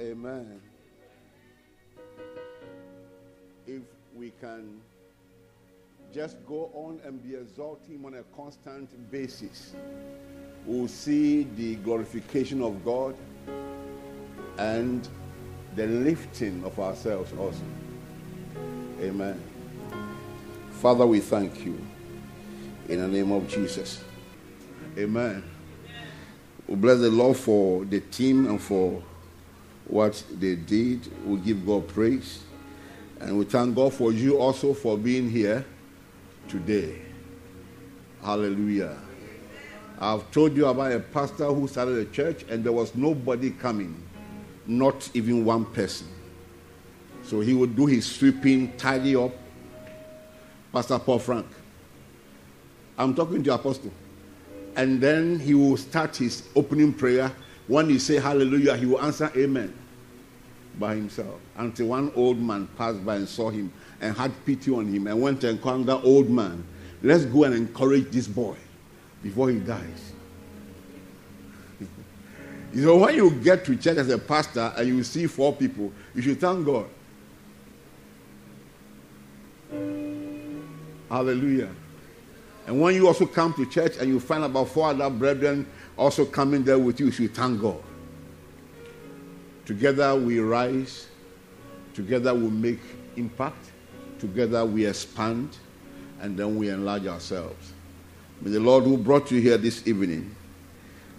Amen. If we can just go on and be exalting on a constant basis, we'll see the glorification of God and the lifting of ourselves also. Amen. Father, we thank you in the name of Jesus. Amen. We bless the Lord for the team and for what they did. We give God praise. And we thank God for you also for being here today. Hallelujah. I've told you about a pastor who started a church and there was nobody coming, not even one person. So he would do his sweeping, tidy up. Pastor Paul Frank. I'm talking to Apostle. And then he will start his opening prayer. When he say hallelujah, he will answer amen by himself. Until one old man passed by and saw him and had pity on him and went to encounter that old man. Let's go and encourage this boy before he dies. you know, when you get to church as a pastor and you see four people, you should thank God. Hallelujah. And when you also come to church and you find about four other brethren also coming there with you, you thank God. Together we rise, together we make impact, together we expand, and then we enlarge ourselves. May the Lord who brought you here this evening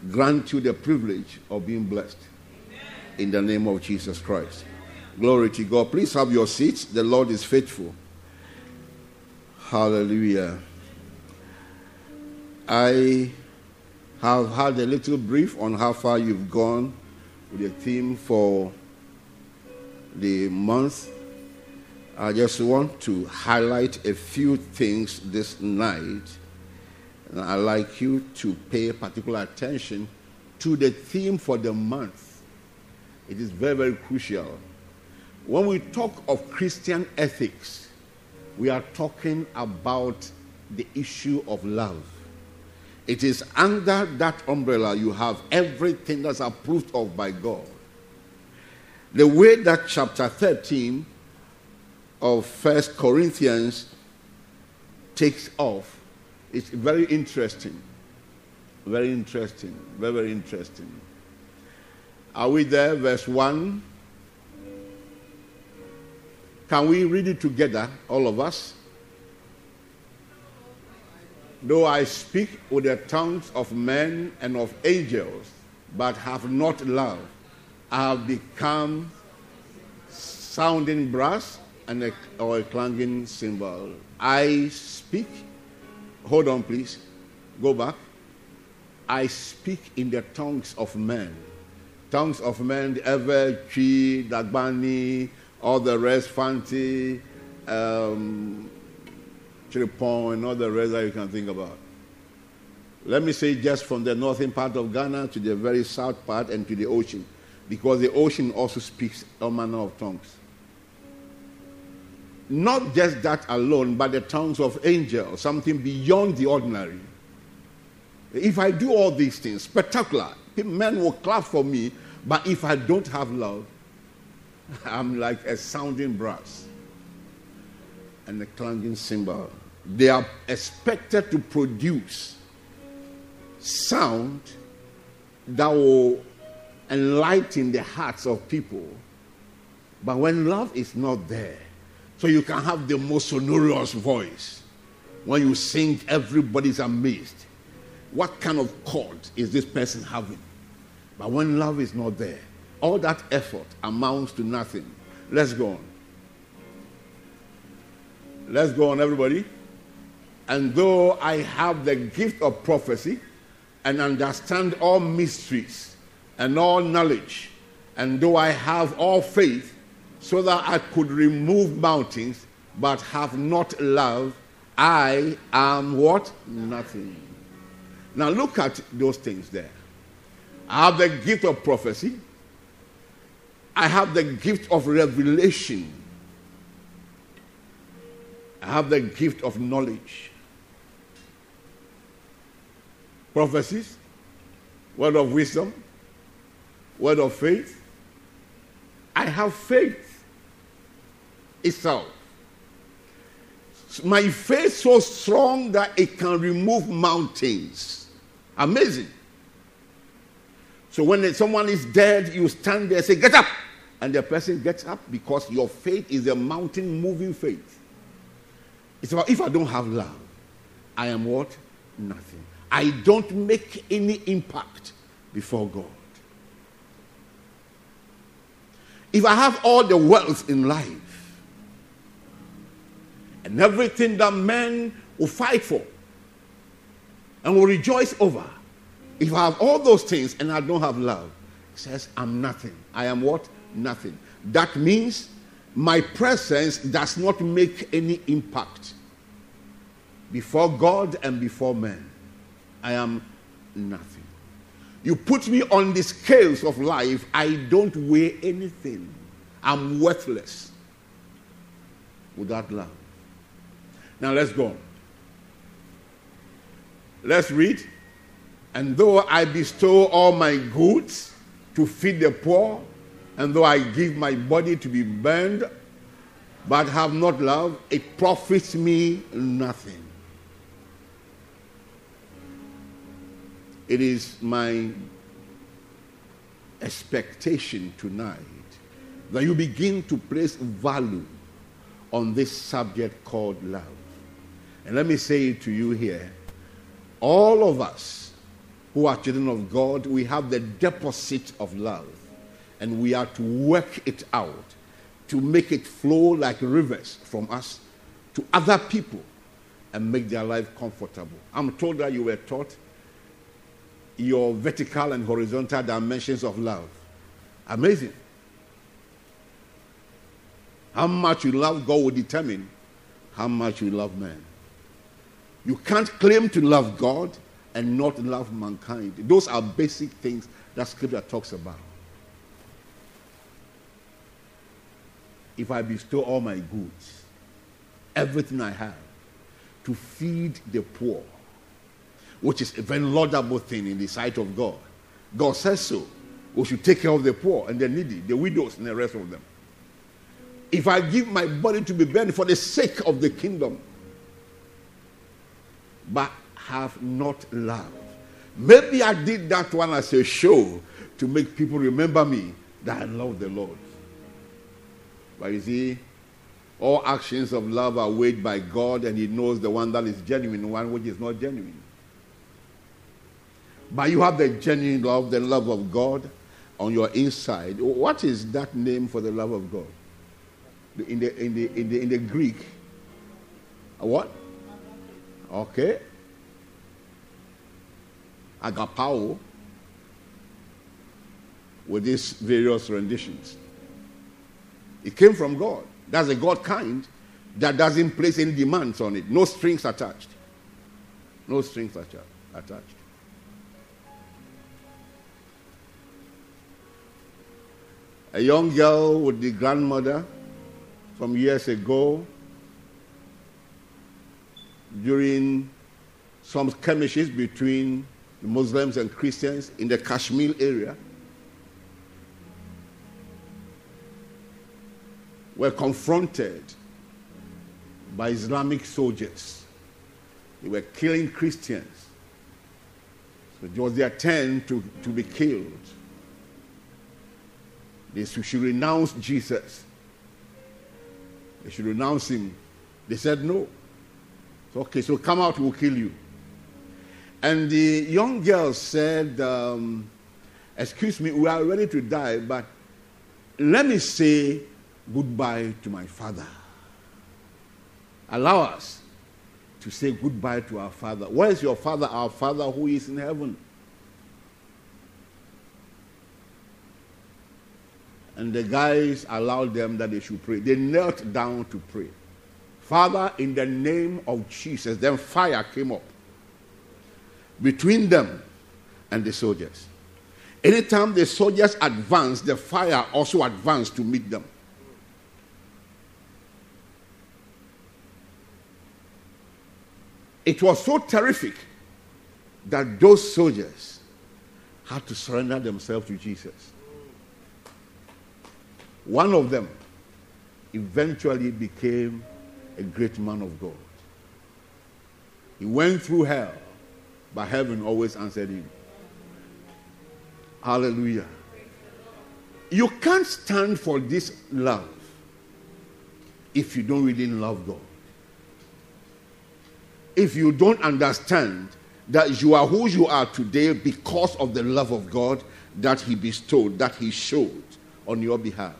grant you the privilege of being blessed. In the name of Jesus Christ. Glory to God. Please have your seats. The Lord is faithful. Hallelujah. I have had a little brief on how far you've gone with the theme for the month. I just want to highlight a few things this night. And I'd like you to pay particular attention to the theme for the month. It is very, very crucial. When we talk of Christian ethics, we are talking about the issue of love. It is under that umbrella you have everything that's approved of by God. The way that chapter 13 of First Corinthians takes off is very interesting. Very interesting. Very, very interesting. Are we there? Verse 1 can we read it together, all of us? Though I speak with the tongues of men and of angels, but have not love, I have become sounding brass and a, or a clanging cymbal. I speak, hold on please, go back. I speak in the tongues of men. Tongues of men, Ewe, Twi, Dagbani, all the rest, Fanti, um, Chiripon, and all the rest that you can think about. Let me say just from the northern part of Ghana to the very south part and to the ocean, because the ocean also speaks all manner of tongues. Not just that alone, but the tongues of angels, something beyond the ordinary. If I do all these things, spectacular, men will clap for me, but if I don't have love, I'm like a sounding brass and a clanging cymbal. They are expected to produce sound that will enlighten the hearts of people. But when love is not there, so you can have the most sonorous voice. When you sing, everybody's amazed. What kind of chord is this person having? But when love is not there, all that effort amounts to nothing. Let's go on. Let's go on, everybody. And though I have the gift of prophecy and understand all mysteries and all knowledge, and though I have all faith so that I could remove mountains, but have not love, I am what? Nothing. Now look at those things there. I have the gift of prophecy I have the gift of revelation. I have the gift of knowledge. Prophecies, word of wisdom, word of faith, I have faith itself. My faith so strong that it can remove mountains. Amazing. So when someone is dead, you stand there and say, Get up! And the person gets up because your faith is a mountain moving faith. It's about if I don't have love, I am what? Nothing. I don't make any impact before God. If I have all the wealth in life and everything that men will fight for and will rejoice over, if I have all those things and I don't have love, he says, I'm nothing. I am what? Nothing. That means my presence does not make any impact before God and before men. I am nothing. You put me on the scales of life, I don't weigh anything. I'm worthless without love. Now let's go. Let's read. And though I bestow all my goods to feed the poor, and though I give my body to be burned, but have not love, it profits me nothing. It is my expectation tonight that you begin to place value on this subject called love. And let me say it to you here all of us who are children of God, we have the deposit of love, and we are to work it out to make it flow like rivers from us to other people and make their life comfortable. I'm told that you were taught your vertical and horizontal dimensions of love. Amazing. How much you love God will determine how much you love man. You can't claim to love God and not love mankind. Those are basic things that scripture talks about. If I bestow all my goods, everything I have, to feed the poor, which is a very laudable thing in the sight of God. God says so. We should take care of the poor and the needy, the widows, and the rest of them. If I give my body to be burned for the sake of the kingdom, but have not love, maybe I did that one as a show to make people remember me that I love the Lord. But you see, all actions of love are weighed by God, and He knows the one that is genuine, one which is not genuine. But you have the genuine love, the love of God on your inside. What is that name for the love of God? In the, in the, in the, in the Greek, what? Okay. Agapao with these various renditions. It came from God. That's a God kind that doesn't place any demands on it. No strings attached. No strings attached. A young girl with the grandmother from years ago during some skirmishes between Muslims and Christians in the Kashmir area were confronted by Islamic soldiers. They were killing Christians. So it was their turn to, to be killed. They should renounce Jesus. They should renounce him. They said no. So, okay, so come out, we'll kill you. And the young girl said, um, Excuse me, we are ready to die, but let me say goodbye to my father. Allow us to say goodbye to our father. Where is your father? Our father who is in heaven. And the guys allowed them that they should pray. They knelt down to pray. Father, in the name of Jesus, then fire came up between them and the soldiers. Anytime the soldiers advanced, the fire also advanced to meet them. It was so terrific that those soldiers had to surrender themselves to Jesus. One of them eventually became a great man of God. He went through hell, but heaven always answered him. Hallelujah. You can't stand for this love if you don't really love God. If you don't understand that you are who you are today because of the love of God that He bestowed, that He showed on your behalf.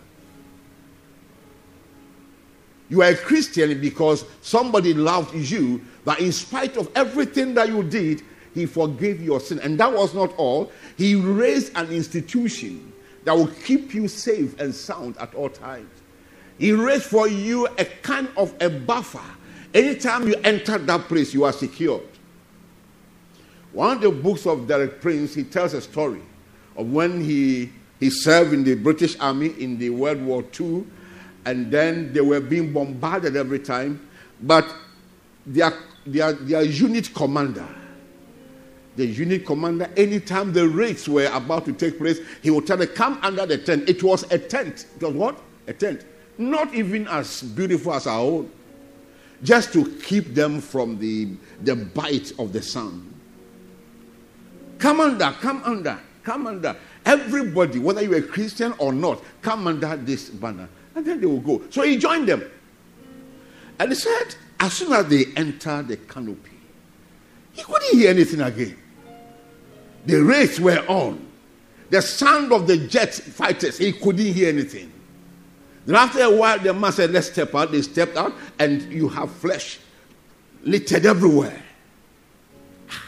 You are a Christian because somebody loved you, that in spite of everything that you did, He forgave your sin. And that was not all. He raised an institution that will keep you safe and sound at all times. He raised for you a kind of a buffer. Anytime you enter that place, you are secured. One of the books of Derek Prince, he tells a story of when he, he served in the British Army in the World War II, and then they were being bombarded every time. But their, their, their unit commander, the unit commander, anytime the raids were about to take place, he would tell them, Come under the tent. It was a tent. It was what? A tent. Not even as beautiful as our own. Just to keep them from the, the bite of the sun. Come under, come under, come under. Everybody, whether you're a Christian or not, come under this banner. And then they will go. So he joined them. And he said, as soon as they entered the canopy, he couldn't hear anything again. The raids were on. The sound of the jet fighters, he couldn't hear anything. Then after a while, the man said, Let's step out. They stepped out, and you have flesh littered everywhere. Ah.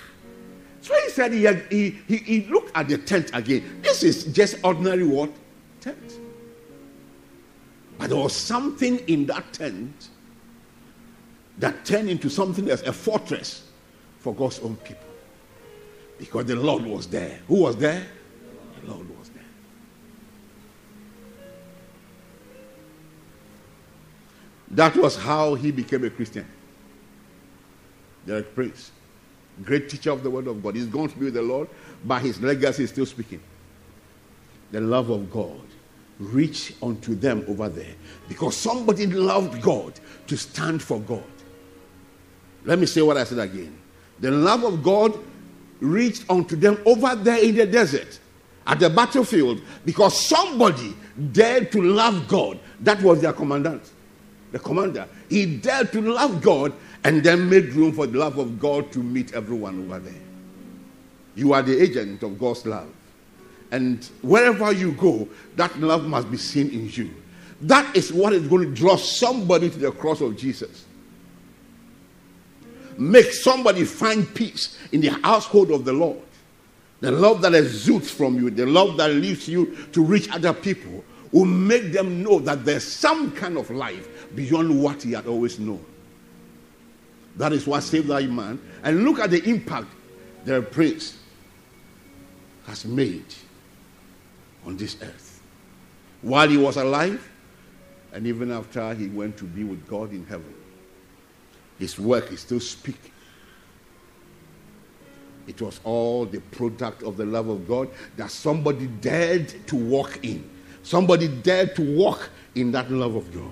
So he said he, had, he, he, he looked at the tent again. This is just ordinary what? Tent. But there was something in that tent that turned into something as a fortress for God's own people. Because the Lord was there. Who was there? The Lord was there. That was how he became a Christian. Derek Prince great teacher of the word of God. He's going to be with the Lord, but his legacy is still speaking. The love of God reach unto them over there because somebody loved God to stand for God. Let me say what I said again. The love of God reached unto them over there in the desert at the battlefield because somebody dared to love God. That was their commandant, the commander. He dared to love God and then made room for the love of God to meet everyone over there. You are the agent of God's love. And wherever you go, that love must be seen in you. That is what is going to draw somebody to the cross of Jesus. Make somebody find peace in the household of the Lord. The love that exudes from you, the love that leads you to reach other people, will make them know that there's some kind of life beyond what he had always known. That is what saved that man. And look at the impact Derek Prince has made on this earth. While he was alive, and even after he went to be with God in heaven, his work is still speaking. It was all the product of the love of God that somebody dared to walk in. Somebody dared to walk in that love of God.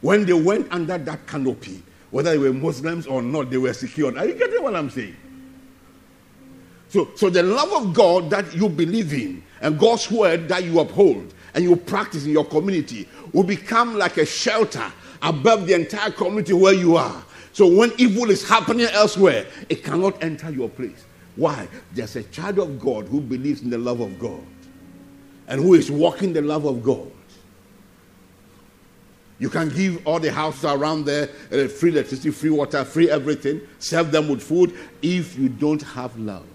When they went under that canopy, whether they were Muslims or not, they were secured. Are you getting what I'm saying? So, so the love of God that you believe in and God's word that you uphold and you practice in your community will become like a shelter above the entire community where you are. So when evil is happening elsewhere, it cannot enter your place. Why? There's a child of God who believes in the love of God and who is walking the love of God. You can give all the houses around there uh, free electricity, free water, free everything, serve them with food if you don't have love.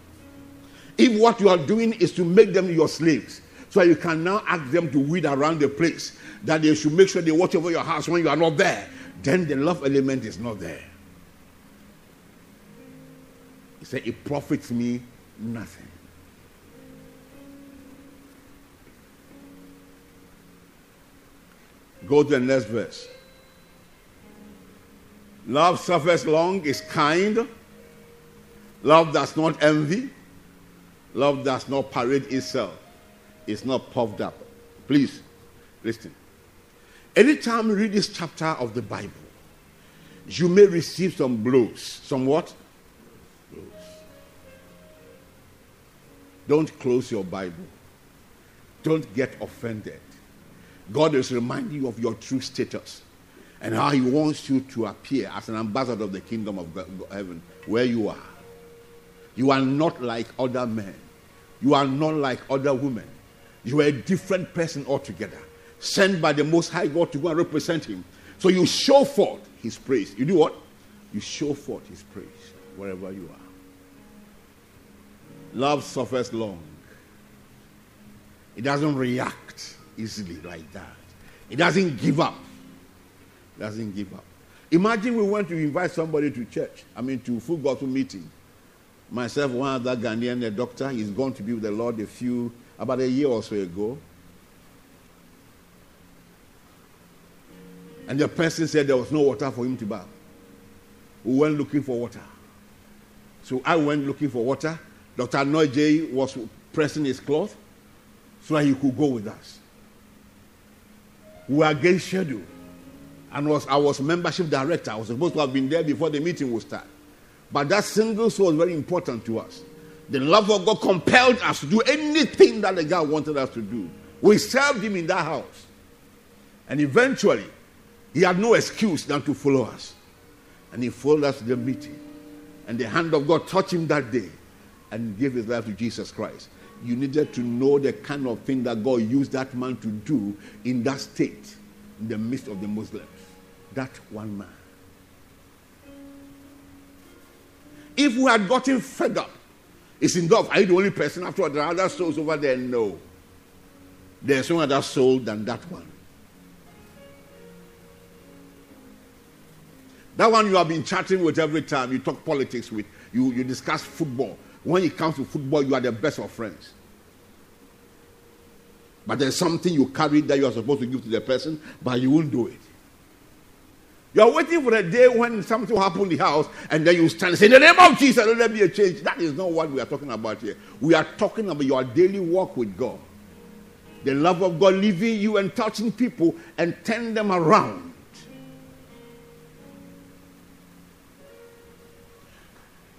If what you are doing is to make them your slaves, so you can now ask them to weed around the place, that they should make sure they watch over your house when you are not there, then the love element is not there. He said, It profits me nothing. Go to the next verse. Love suffers long, is kind. Love does not envy. Love does not parade itself, it's not puffed up. Please, listen. Anytime you read this chapter of the Bible, you may receive some blows. Some what? Blows. Don't close your Bible. Don't get offended. God is reminding you of your true status and how He wants you to appear as an ambassador of the kingdom of heaven where you are. You are not like other men, you are not like other women. You are a different person altogether, sent by the Most High God to go and represent Him. So you show forth His praise. You do what? You show forth His praise wherever you are. Love suffers long. It doesn't react easily like that. It doesn't give up. It doesn't give up. Imagine we went to invite somebody to church, I mean to full gospel meeting. Myself, one other Ghanaian, a doctor, he's going to be with the Lord a few, about a year or so ago. And the person said there was no water for him to bath. We went looking for water. So I went looking for water. Dr. Noy was pressing his cloth so that he could go with us. We were against schedule. And was, I was membership director. I was supposed to have been there before the meeting would start. But that single soul was very important to us. The love of God compelled us to do anything that the God wanted us to do. We served him in that house. And eventually, he had no excuse than to follow us. And he followed us to the meeting. And the hand of God touched him that day and gave his life to Jesus Christ you needed to know the kind of thing that God used that man to do in that state, in the midst of the Muslims. That one man. If we had gotten fed up, it's enough. Are you the only person? After all, there are other souls over there. No. There's no other soul than that one. That one you have been chatting with every time. You talk politics with. You, you discuss football. When it comes to football, you are the best of friends. But there's something you carry that you are supposed to give to the person, but you won't do it. You are waiting for a day when something will happen in the house, and then you stand and say, In the name of Jesus, let there be a change. That is not what we are talking about here. We are talking about your daily walk with God. The love of God leaving you and touching people and turn them around.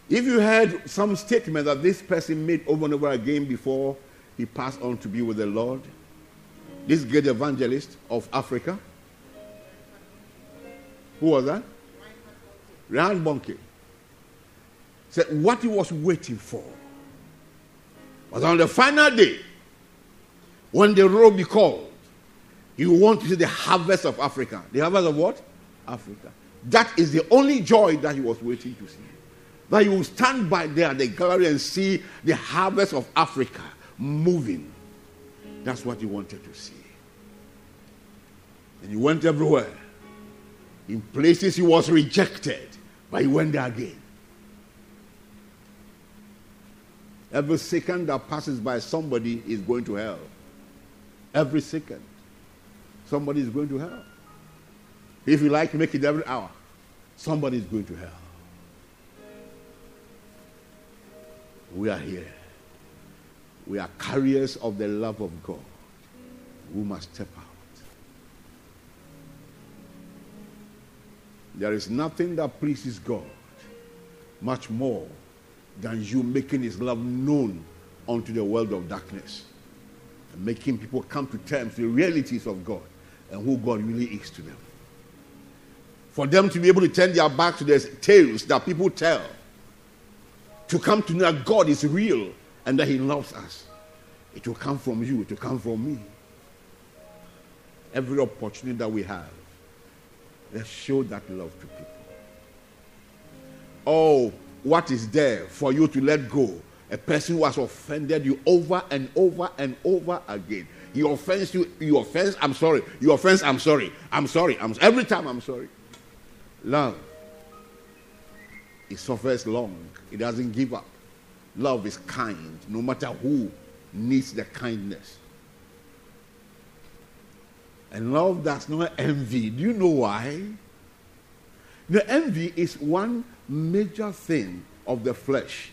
If you heard some statement that this person made over and over again before he passed on to be with the Lord, this great evangelist of Africa, who was that? Reinhard Bonnke said what he was waiting for was on the final day when the road be called. He want to see the harvest of Africa. The harvest of what? Africa. That is the only joy that he was waiting to see. That you will stand by there at the gallery and see the harvest of Africa moving. That's what he wanted to see. And he went everywhere. In places he was rejected, but he went there again. Every second that passes by, somebody is going to hell. Every second. Somebody is going to hell. If you like, make it every hour. Somebody is going to hell. We are here. We are carriers of the love of God. We must step out. There is nothing that pleases God much more than you making his love known unto the world of darkness and making people come to terms with the realities of God and who God really is to them. For them to be able to turn their back to the tales that people tell to come to know that God is real and that He loves us. It will come from you, it will come from me. Every opportunity that we have, let's show that love to people. Oh, what is there for you to let go? A person who has offended you over and over and over again. He offends you, you offense, I'm sorry. You offense, I'm sorry. I'm sorry. I'm every time I'm sorry. Love. It suffers long. It doesn't give up. Love is kind, no matter who needs the kindness. And love does not envy. Do you know why? The envy is one major thing of the flesh.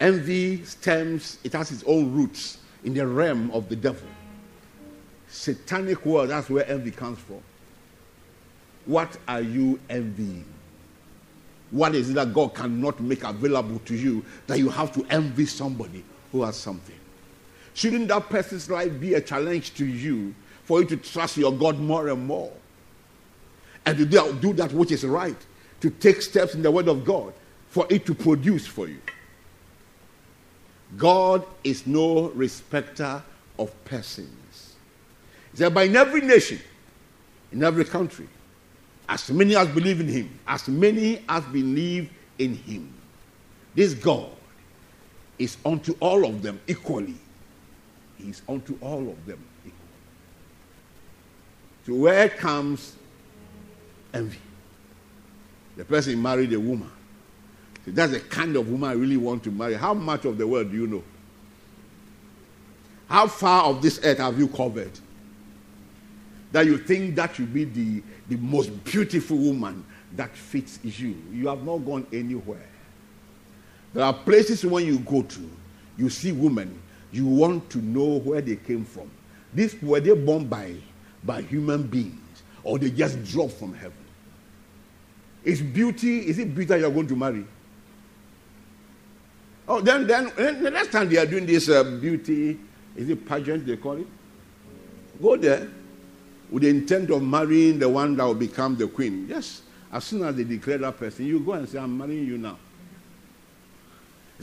Envy stems, it has its own roots in the realm of the devil. Satanic world, that's where envy comes from. What are you envying? What is it that God cannot make available to you that you have to envy somebody who has something? Shouldn't that person's life be a challenge to you for you to trust your God more and more? And to do that which is right, to take steps in the Word of God for it to produce for you. God is no respecter of persons. He said, By in every nation, in every country, as many as believe in him, as many as believe in him. This God is unto all of them equally. He is unto all of them. So where comes envy? The person married a woman. So that's the kind of woman I really want to marry. How much of the world do you know? How far of this earth have you covered? That you think that should be the the most beautiful woman that fits you. You have not gone anywhere. There are places when you go to, you see women, you want to know where they came from. This were they born by, by human beings, or they just drop from heaven? Is beauty, is it beauty you're going to marry? Oh, then, then, then the next time they are doing this uh, beauty, is it pageant they call it? Go there with the intent of marrying the one that will become the queen. Yes, as soon as they declare that person, you go and say, I'm marrying you now.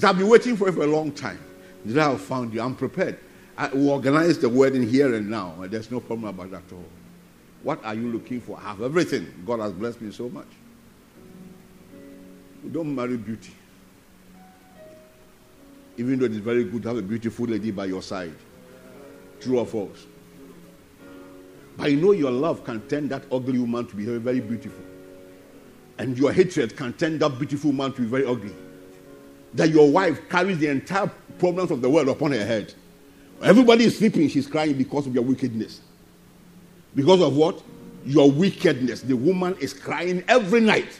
I've been waiting for it for a long time. Today I've found you. I'm prepared. Will organize the wedding here and now. There's no problem about that at all. What are you looking for? I have everything. God has blessed me so much. You don't marry beauty. Even though it's very good to have a beautiful lady by your side. True or false? But you know your love can turn that ugly woman to be very, very beautiful. And your hatred can turn that beautiful man to be very ugly. That your wife carries the entire problems of the world upon her head. Everybody is sleeping, she's crying because of your wickedness. Because of what? Your wickedness. The woman is crying every night.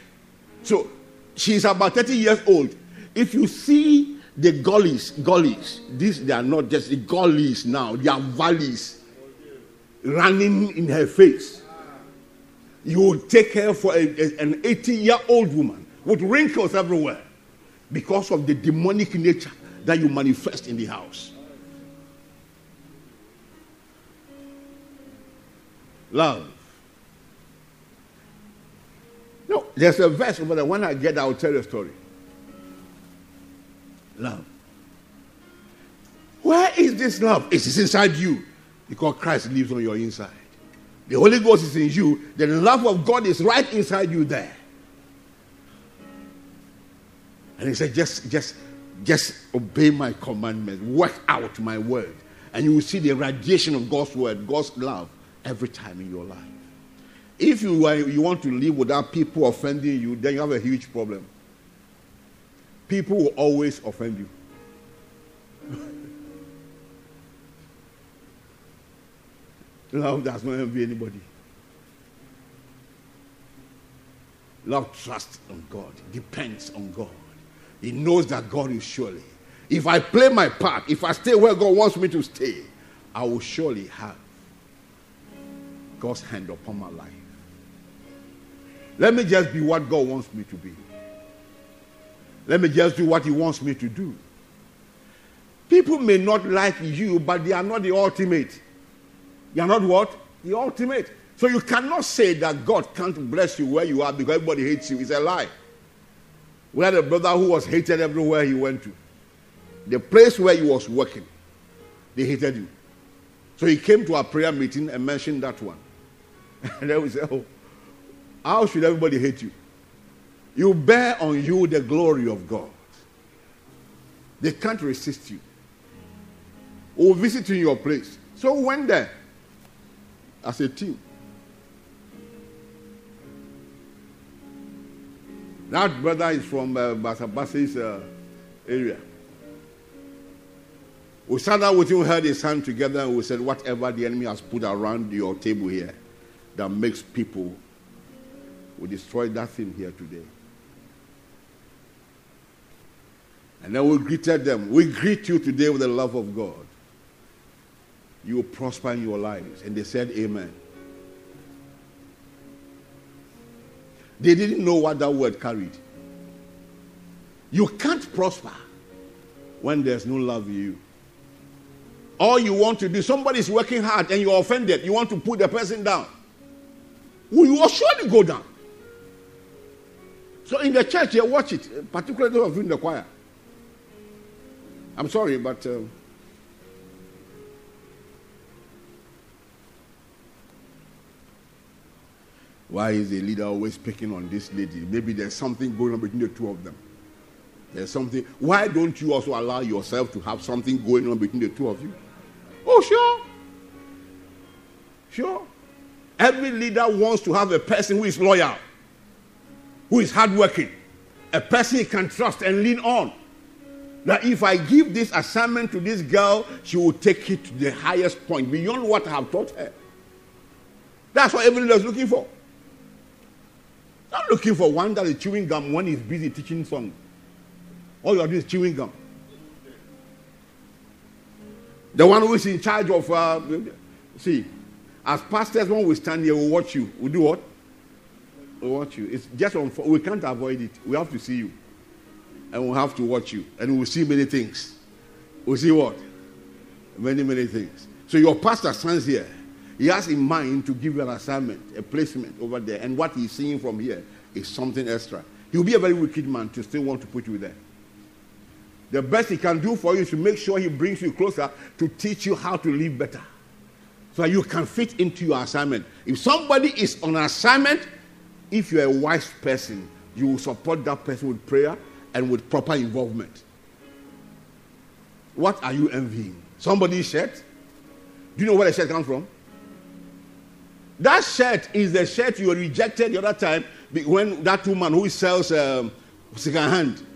So she's about 30 years old. If you see the gullies, gullies, these they are not just the gullies now, they are valleys running in her face. You would take her for a, a, an 80 year old woman with wrinkles everywhere because of the demonic nature that you manifest in the house. Love. No, there's a verse over there. When I get there, I'll tell you a story. Love. Where is this love? It is inside you because Christ lives on your inside. The Holy Ghost is in you, the love of God is right inside you there. And he said, just, just, just obey my commandments, work out my word, and you will see the radiation of God's word, God's love, every time in your life. If you, you want to live without people offending you, then you have a huge problem. People will always offend you. Love does not envy anybody. Love trusts on God, depends on God. He knows that God is surely. If I play my part, if I stay where God wants me to stay, I will surely have God's hand upon my life. Let me just be what God wants me to be. Let me just do what He wants me to do. People may not like you, but they are not the ultimate. You are not what? The ultimate. So you cannot say that God can't bless you where you are because everybody hates you. It's a lie. We had a brother who was hated everywhere he went to. The place where he was working, they hated him. So he came to our prayer meeting and mentioned that one. And then we say, Oh, how should everybody hate you? You bear on you the glory of God. They can't resist you. We'll visit you in your place. So we went there as a team. That brother is from uh, Basabasi's uh, area. We sat down with him, held his hand together, and we said, Whatever the enemy has put around your table here that makes people, we destroy that thing here today. And then we greeted them. We greet you today with the love of God. You will prosper in your lives. And they said, Amen. They didn't know what that word carried. You can't prosper when there's no love in you. All you want to do, somebody's working hard and you're offended, you want to put the person down. You will surely go down. So in the church, you watch it, particularly those of you in the choir. I'm sorry, but. Uh, why is the leader always picking on this lady? Maybe there's something going on between the two of them. There's something. Why don't you also allow yourself to have something going on between the two of you? Oh, sure. Sure. Every leader wants to have a person who is loyal, who is hardworking, a person he can trust and lean on. That if I give this assignment to this girl, she will take it to the highest point, beyond what I have taught her. That's what every leader is looking for. Not looking for one that is chewing gum when he's busy teaching song. All you're doing is chewing gum. The one who is in charge of, uh, see, as pastors, when we stand here, we watch you. We do what? We watch you. It's just on, we can't avoid it. We have to see you. And we have to watch you. And we'll see many things. We'll see what? Many, many things. So your pastor stands here. He has in mind to give you an assignment, a placement over there. And what he's seeing from here is something extra. He'll be a very wicked man to still want to put you there. The best he can do for you is to make sure he brings you closer to teach you how to live better. So that you can fit into your assignment. If somebody is on assignment, if you're a wise person, you will support that person with prayer and with proper involvement. What are you envying? Somebody's shirt? Do you know where the shirt comes from? That shirt is the shirt you rejected the other time when that woman who sells um, second hand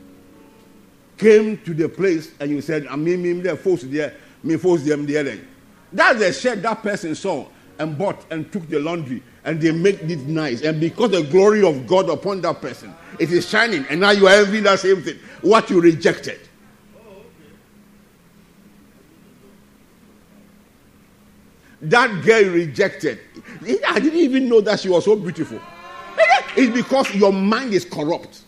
came to the place and you said, I mean, me, there, force there, me, force them there. That's the shirt that person saw and bought and took the laundry and they make it nice. And because the glory of God upon that person, it is shining. And now you are envying that same thing, what you rejected. That girl rejected. I didn't even know that she was so beautiful. It's because your mind is corrupt.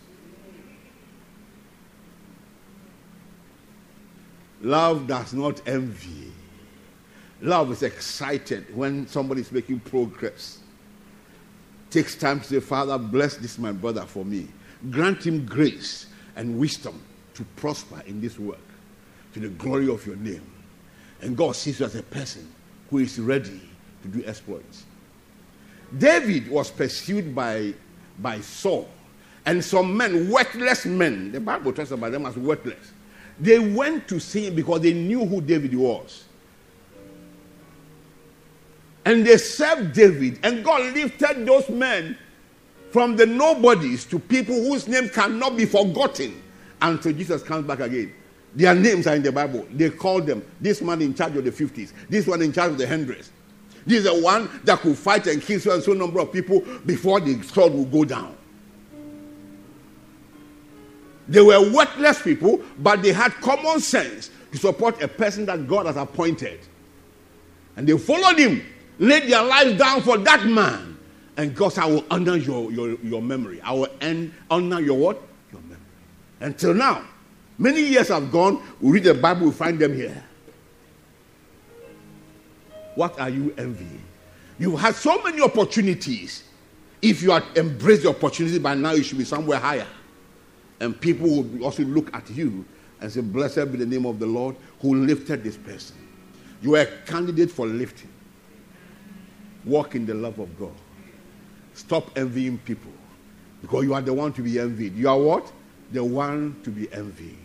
Love does not envy. Love is excited when somebody is making progress. Takes time to say, Father, bless this my brother for me. Grant him grace and wisdom to prosper in this work to the glory of your name. And God sees you as a person who is ready to do exploits. David was pursued by, by Saul and some men, worthless men. The Bible talks about them as worthless they went to see him because they knew who David was. And they served David, and God lifted those men from the nobodies to people whose name cannot be forgotten until Jesus comes back again. Their names are in the Bible. They call them this man in charge of the 50s, this one in charge of the hundreds. This is the one that could fight and kill so and so number of people before the sword will go down. They were worthless people, but they had common sense to support a person that God has appointed. And they followed him, laid their lives down for that man. And God said, I will honor your, your, your memory. I will end, honor your what? Your memory. Until now, many years have gone. We read the Bible, we find them here. What are you envying? You've had so many opportunities. If you had embraced the opportunity by now, you should be somewhere higher. And people will also look at you and say, Blessed be the name of the Lord who lifted this person. You are a candidate for lifting. Walk in the love of God. Stop envying people because you are the one to be envied. You are what? The one to be envied.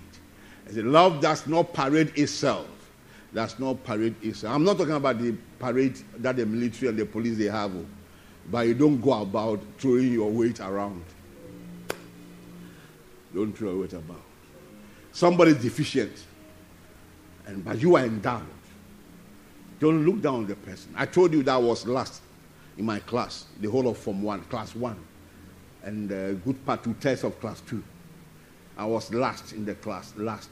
Said, love does not parade itself. Does not parade itself. I'm not talking about the parade that the military and the police they have, oh. but you don't go about throwing your weight around. Don't throw your weight about. Somebody is deficient, and but you are endowed. Don't look down on the person. I told you that was last in my class, the whole of Form 1, Class 1, and a good part two tests of Class 2. I was last in the class. Last.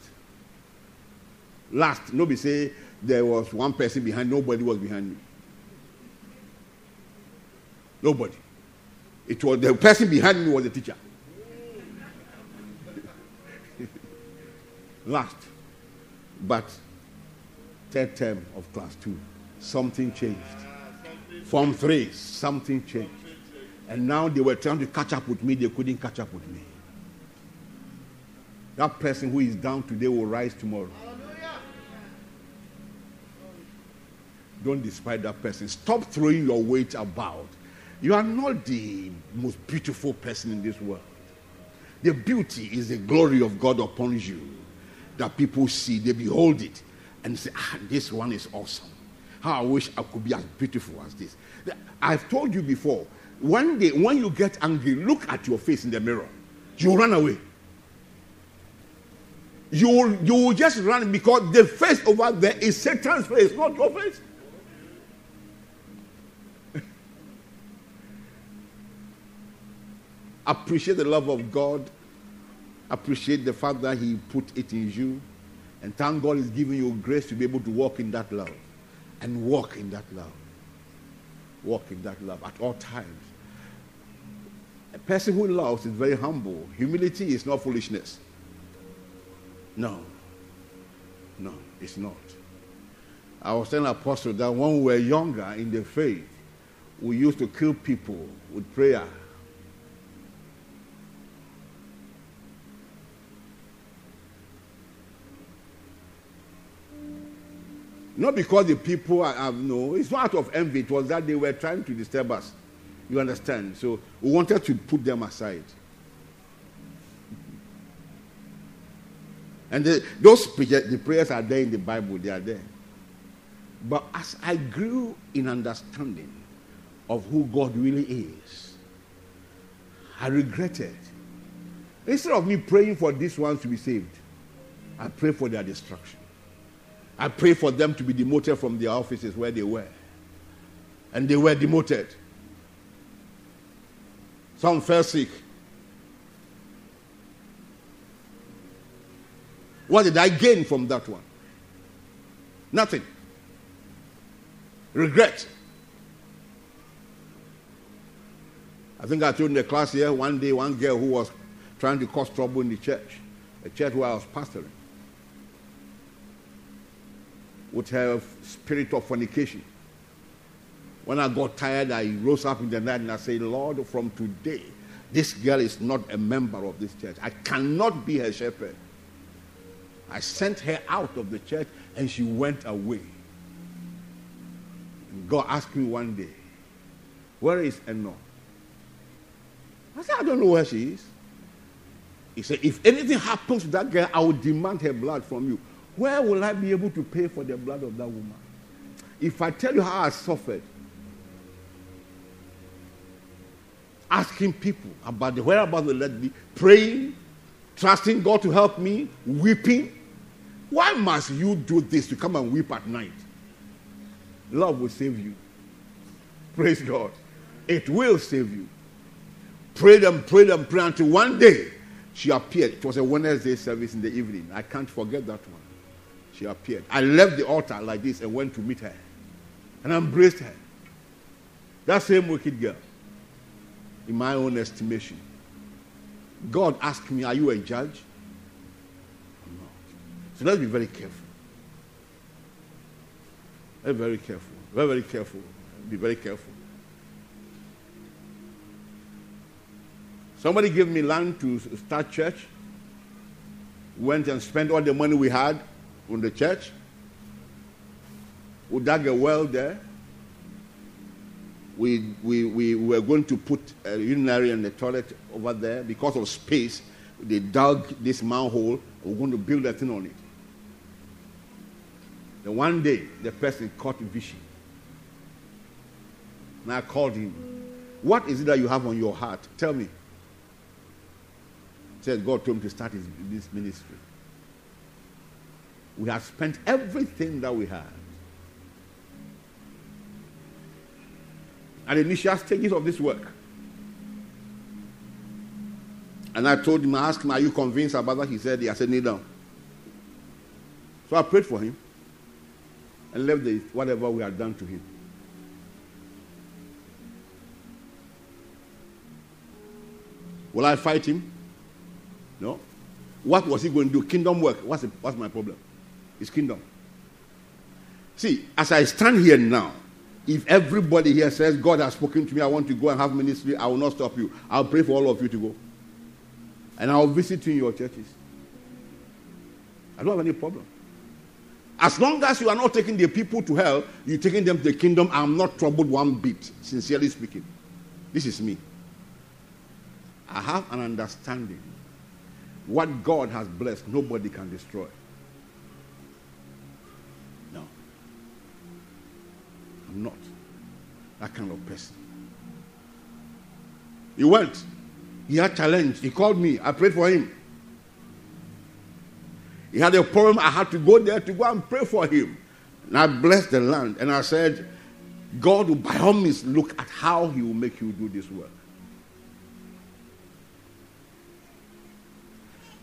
Last. Nobody say there was one person behind, nobody was behind me. Nobody. It was the person behind me was the teacher. Last. But third term of class two, something changed. Form three, something changed. And now they were trying to catch up with me, they couldn't catch up with me. That person who is down today will rise tomorrow. Don't despise that person. Stop throwing your weight about. You are not the most beautiful person in this world. The beauty is the glory of God upon you that people see. They behold it and say, ah, this one is awesome. How I wish I could be as beautiful as this. I've told you before, one day when you get angry, look at your face in the mirror. You run away. You will, you will just run because the face over there is Satan's face, not your face. appreciate the love of God. Appreciate the fact that He put it in you. And thank God He's giving you grace to be able to walk in that love. And walk in that love. Walk in that love at all times. A person who loves is very humble. Humility is not foolishness. No. No, it's not. I was telling Apostle that when we were younger in the faith, we used to kill people with prayer. Not because the people have no, it's not out of envy, it was that they were trying to disturb us. You understand? So we wanted to put them aside. And the, those the prayers are there in the Bible, they are there. But as I grew in understanding of who God really is, I regretted. Instead of me praying for these ones to be saved, I pray for their destruction. I pray for them to be demoted from their offices where they were. And they were demoted. Some fell sick. What did I gain from that one? Nothing. Regret. I think I told in the class here one day one girl who was trying to cause trouble in the church, a church where I was pastoring would have spirit of fornication. When I got tired, I rose up in the night and I said, Lord, from today, this girl is not a member of this church. I cannot be her shepherd. I sent her out of the church and she went away. And God asked me one day, Where is Eno? I said, I don't know where she is. He said, If anything happens to that girl, I will demand her blood from you. Where will I be able to pay for the blood of that woman? If I tell you how I suffered, asking people about the whereabouts of the lady, praying, trusting God to help me, weeping. Why must you do this to come and weep at night? Love will save you. Praise God. It will save you. Pray them, pray them, pray until one day she appeared. It was a Wednesday service in the evening. I can't forget that one she appeared. I left the altar like this and went to meet her and embraced her. That same wicked girl, in my own estimation. God asked me, Are you a judge? I'm not. So let's be very careful. Very, very careful. Very, very careful. Be very careful. Somebody gave me land to start church. Went and spent all the money we had from the church. We dug a well there. We, we, we were going to put a urinary and a toilet over there because of space. They dug this manhole. We're going to build a thing on it. Then one day, the person caught vision. And I called him. What is it that you have on your heart? Tell me. He said God told him to start his, this ministry. We have spent everything that we had. At the initial stages of this work, And I told him, I asked him, Are you convinced about that? He said, Yeah. I said, down. So I prayed for him and left the, whatever we had done to him. Will I fight him? No. What was he going to do? Kingdom work. What's, the, what's my problem? It's kingdom. See, as I stand here now, if everybody here says, God has spoken to me, I want to go and have ministry, I will not stop you. I'll pray for all of you to go. And I'll visit you in your churches. I don't have any problem. As long as you are not taking the people to hell, you're taking them to the kingdom, I'm not troubled one bit, sincerely speaking. This is me. I have an understanding. What God has blessed, nobody can destroy. I'm not that kind of person. He went. He had challenge. He called me. I prayed for him. He had a problem. I had to go there to go and pray for him. And I blessed the land. And I said, God will by all means look at how he will make you do this work.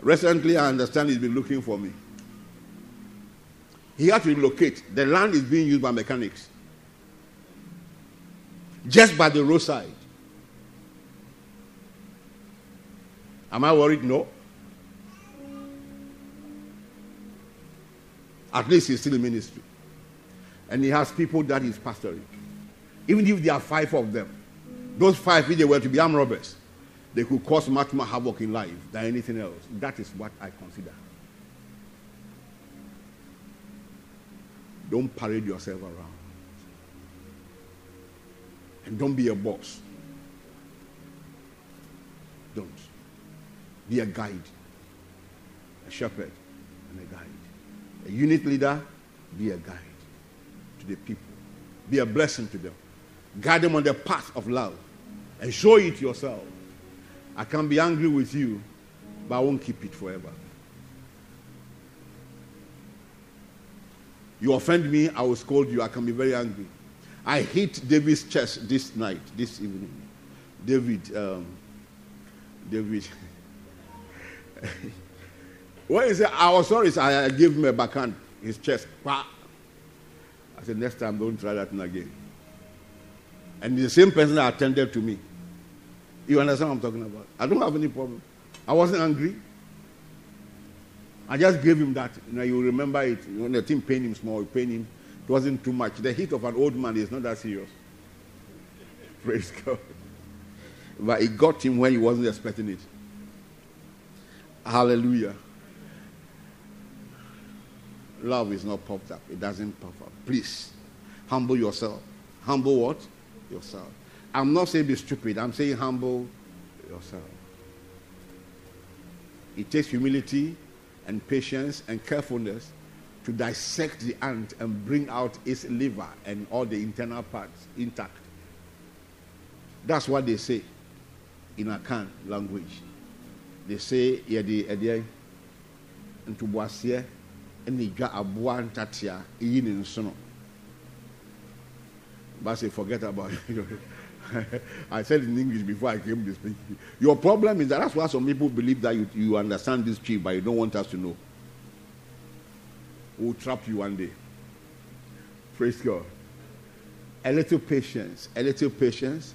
Recently, I understand he's been looking for me. He had to relocate. The land is being used by mechanics. Just by the roadside. Am I worried? No. At least he's still in ministry. And he has people that he's pastoring. Even if there are five of them, those five, if they were to be armed robbers, they could cause much more havoc in life than anything else. That is what I consider. Don't parade yourself around. And don't be a boss. Don't. Be a guide, a shepherd, and a guide. A unit leader, be a guide to the people. Be a blessing to them. Guide them on the path of love and show it yourself. I can be angry with you, but I won't keep it forever. You offend me, I will scold you. I can be very angry. I hit David's chest this night, this evening. David, um, David. when he said, I was sorry, I gave him a backhand, his chest. I said, next time, don't try that again. And the same person attended to me. You understand what I'm talking about? I don't have any problem. I wasn't angry. I just gave him that. You know, you remember it. When the team pained him small, it pained him. It wasn't too much. The heat of an old man is not that serious. Praise God. But it got him when he wasn't expecting it. Hallelujah. Love is not popped up. It doesn't pop up. Please, humble yourself. Humble what? Yourself. I'm not saying be stupid. I'm saying humble yourself. It takes humility and patience and carefulness to dissect the ant and bring out its liver and all the internal parts intact. That's what they say in Akan language. They say, yɛde ɛdeɛ ntoboaseɛ ɛna edwa aboa ntatea eyi ne nsono. But I say, forget about it. I said in English before I came to speak. Your problem is that that's why some people believe that you, you understand this tree, but you don't want us to know. We'll trap you one day. Praise God. A little patience, a little patience,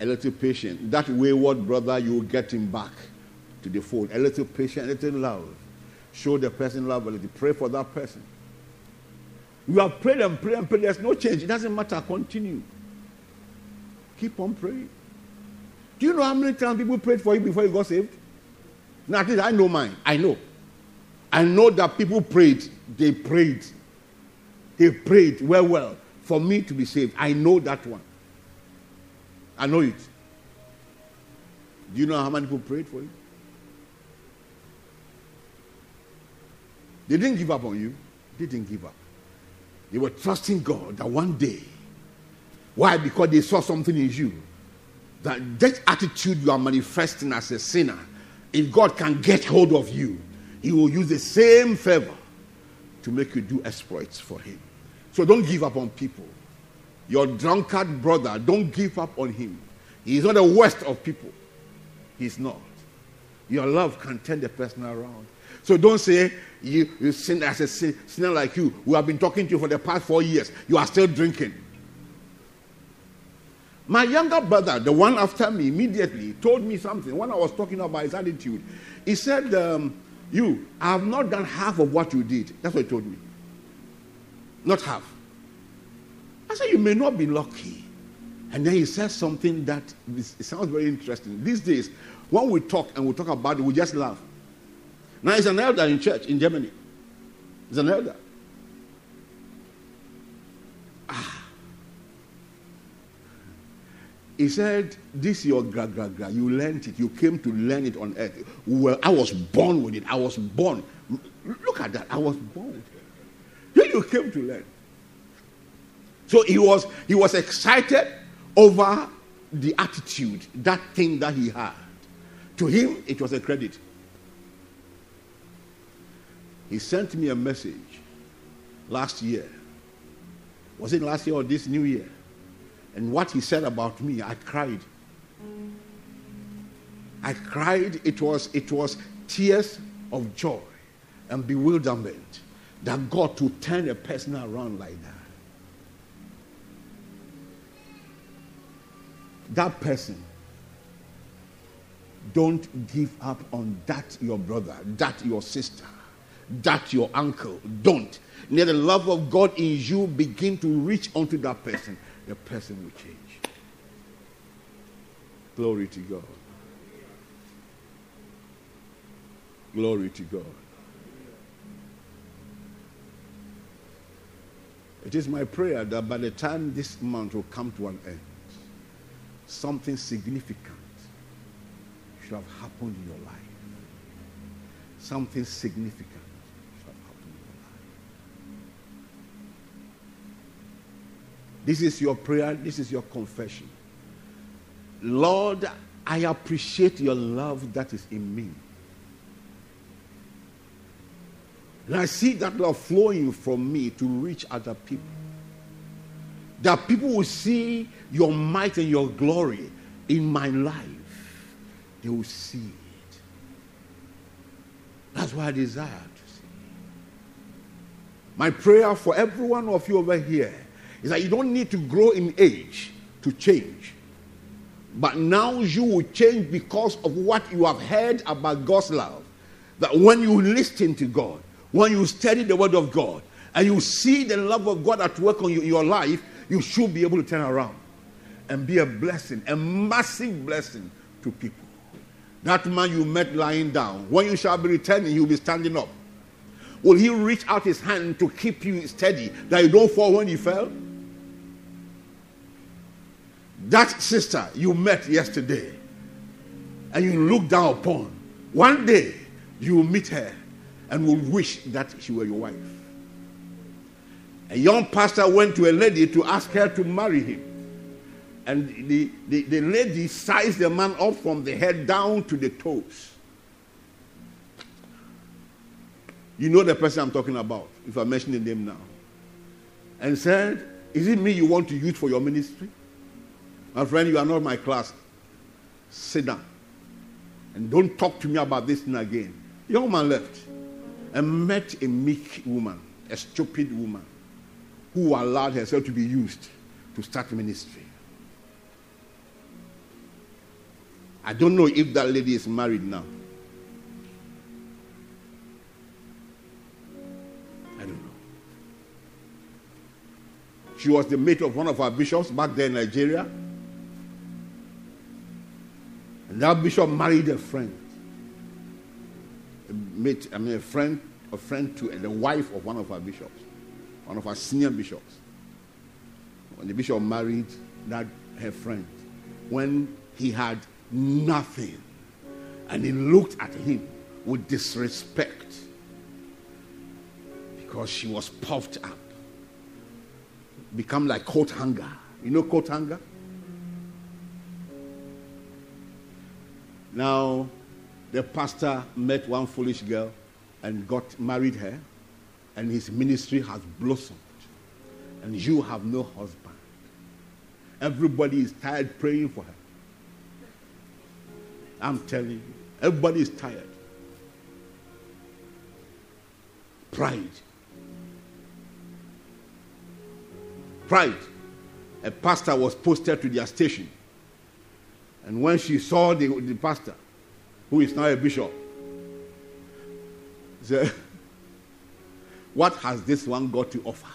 a little patience. That wayward brother, you will get him back to the fold. A little patience, a little love. Show the person love a little. Pray for that person. You have prayed and prayed and prayed. There's no change. It doesn't matter. Continue. Keep on praying. Do you know how many times people prayed for you before you got saved? Now, at least I know mine. I know. I know that people prayed. They prayed. They prayed well, well for me to be saved. I know that one. I know it. Do you know how many people prayed for you? They didn't give up on you. They didn't give up. They were trusting God that one day why? Because they saw something in you. That that attitude you are manifesting as a sinner, if God can get hold of you, He will use the same favor to make you do exploits for Him. So don't give up on people. Your drunkard brother, don't give up on him. He is not the worst of people. He's not. Your love can turn the person around. So don't say you, you sin as a sin, sinner like you. We have been talking to you for the past four years. You are still drinking. My younger brother, the one after me, immediately told me something when I was talking about his attitude. He said, um, You, I have not done half of what you did. That's what he told me. Not half. I said, You may not be lucky. And then he said something that it sounds very interesting. These days, when we talk and we talk about it, we just laugh. Now he's an elder in church in Germany. He's an elder. He said, This is your gra gra gra. You learned it. You came to learn it on earth. Well, I was born with it. I was born. Look at that. I was born. Then you came to learn. So he was he was excited over the attitude, that thing that he had. To him, it was a credit. He sent me a message last year. Was it last year or this new year? And what he said about me, I cried. I cried. It was, it was tears of joy and bewilderment that God to turn a person around like that. That person don't give up on that your brother, that your sister, that your uncle. Don't. Let the love of God in you begin to reach onto that person. The person will change. Glory to God. Glory to God. It is my prayer that by the time this month will come to an end, something significant should have happened in your life. Something significant should have happened in your life. This is your prayer, this is your confession. Lord, I appreciate your love that is in me. And I see that love flowing from me to reach other people. That people will see your might and your glory in my life. They will see it. That's why I desire to see. My prayer for every one of you over here is that you don't need to grow in age to change. But now you will change because of what you have heard about God's love. That when you listen to God, when you study the Word of God, and you see the love of God at work on you, your life, you should be able to turn around and be a blessing, a massive blessing to people. That man you met lying down, when you shall be returning, he'll be standing up. Will he reach out his hand to keep you steady that you don't fall when you fell? That sister you met yesterday and you look down upon, one day you will meet her and will wish that she were your wife. A young pastor went to a lady to ask her to marry him. And the, the, the lady sized the man up from the head down to the toes. You know the person I'm talking about, if I mention the name now. And said, Is it me you want to use for your ministry? My friend, you are not my class. Sit down. And don't talk to me about this thing again. Young man left and met a meek woman, a stupid woman, who allowed herself to be used to start ministry. I don't know if that lady is married now. I don't know. She was the mate of one of our bishops back there in Nigeria. That bishop married a friend. A mate, I mean a friend, a friend to the wife of one of our bishops, one of our senior bishops. When the bishop married that her friend, when he had nothing. And he looked at him with disrespect because she was puffed up. Become like coat hanger. You know coat hanger? Now, the pastor met one foolish girl and got married her, and his ministry has blossomed. And you have no husband. Everybody is tired praying for her. I'm telling you. Everybody is tired. Pride. Pride. A pastor was posted to their station. And when she saw the, the pastor, who is now a bishop, said, What has this one got to offer?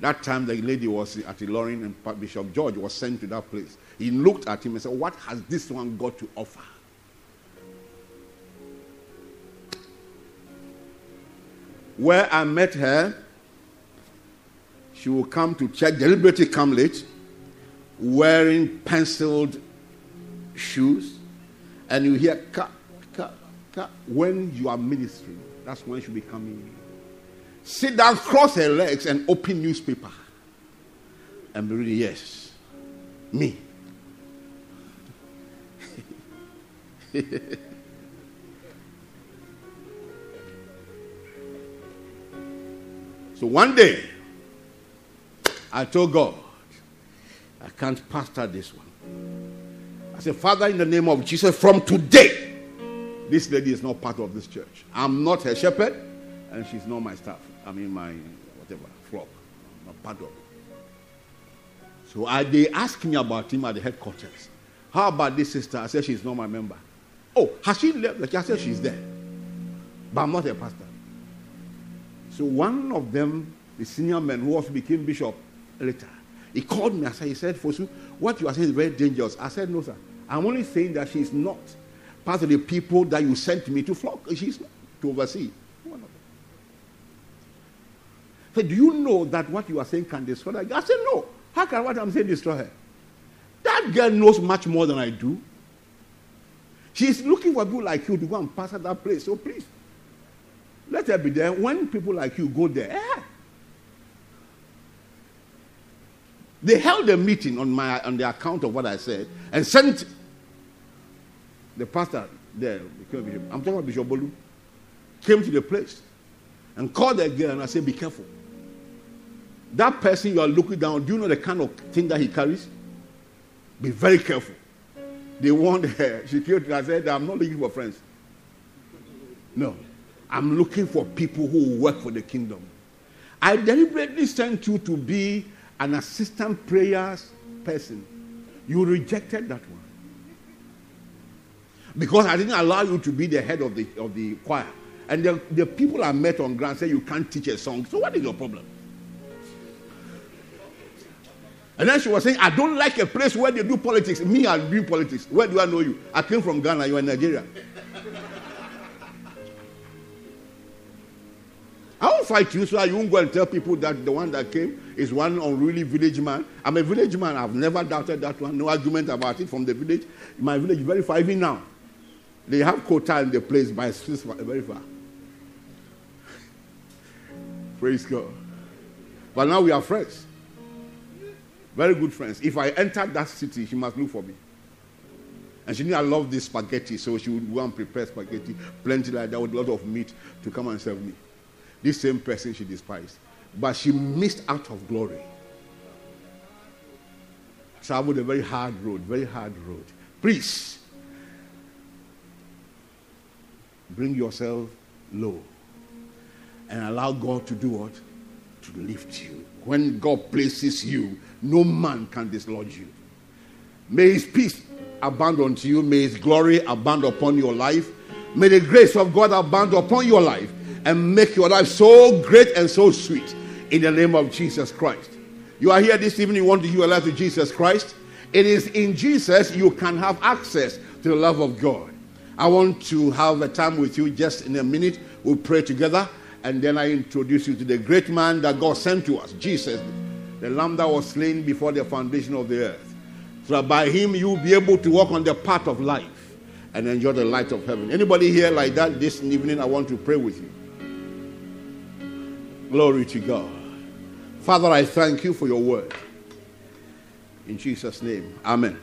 That time the lady was at Ilorin and Bishop George was sent to that place. He looked at him and said, What has this one got to offer? Where I met her, she will come to church, deliberately come late, wearing penciled shoes, and you hear cut, cut, cut. When you are ministering, that's when she'll be coming sit down, cross her legs, and open newspaper. And be reading, yes, me. so one day, I told God, I can't pastor this one. I said, Father, in the name of Jesus, from today, this lady is not part of this church. I'm not her shepherd, and she's not my staff. I mean, my whatever, flock, my paddock. So I, they asked me about him at the headquarters. How about this sister? I said she's not my member. Oh, has she left? Like I said, she's there. But I'm not a pastor. So one of them, the senior man who also became bishop later, he called me. I said, he said, Fosu, what you are saying is very dangerous. I said, no, sir. I'm only saying that she's not part of the people that you sent me to flock. She's not to oversee. said, Do you know that what you are saying can destroy her? I said, No. How can what I'm saying destroy her? That girl knows much more than I do. She's looking for people like you to go and pass at that place. So please, let her be there. When people like you go there, eh? They held a meeting on my on the account of what I said and sent the pastor there. I'm talking about Bishop Bolu. Came to the place and called the girl and I said, Be careful. That person you are looking down, do you know the kind of thing that he carries? Be very careful. They warned her. She came to and said, I'm not looking for friends. No. I'm looking for people who work for the kingdom. I deliberately sent you to be an assistant prayers person. You rejected that one. Because I didn't allow you to be the head of the, of the choir. And the, the people I met on ground said you can't teach a song. So what is your problem? And then she was saying, I don't like a place where they do politics. Me, I'm doing politics. Where do I know you? I came from Ghana, you're in Nigeria. I won't fight you, so you won't go and tell people that the one that came is one unruly village man. I'm a village man. I've never doubted that one. No argument about it from the village. My village very far, even now. They have quota in the place, but it's very far. Praise God. But now we are friends. Very good friends. If I enter that city, she must look for me. And she knew I love this spaghetti, so she would go and prepare spaghetti, plenty like that, with a lot of meat to come and serve me. This same person she despised. But she missed out of glory. Traveled a very hard road, very hard road. Please, bring yourself low and allow God to do what? To lift you. When God places you, no man can dislodge you. May his peace abound unto you. May his glory abound upon your life. May the grace of God abound upon your life and make your life so great and so sweet in the name of Jesus Christ. You are here this evening, you want to give your life to Jesus Christ. It is in Jesus you can have access to the love of God. I want to have a time with you just in a minute. We'll pray together and then I introduce you to the great man that God sent to us, Jesus, the lamb that was slain before the foundation of the earth. So that by him you will be able to walk on the path of life and enjoy the light of heaven. Anybody here like that this evening? I want to pray with you. Glory to God. Father, I thank you for your word. In Jesus' name, Amen.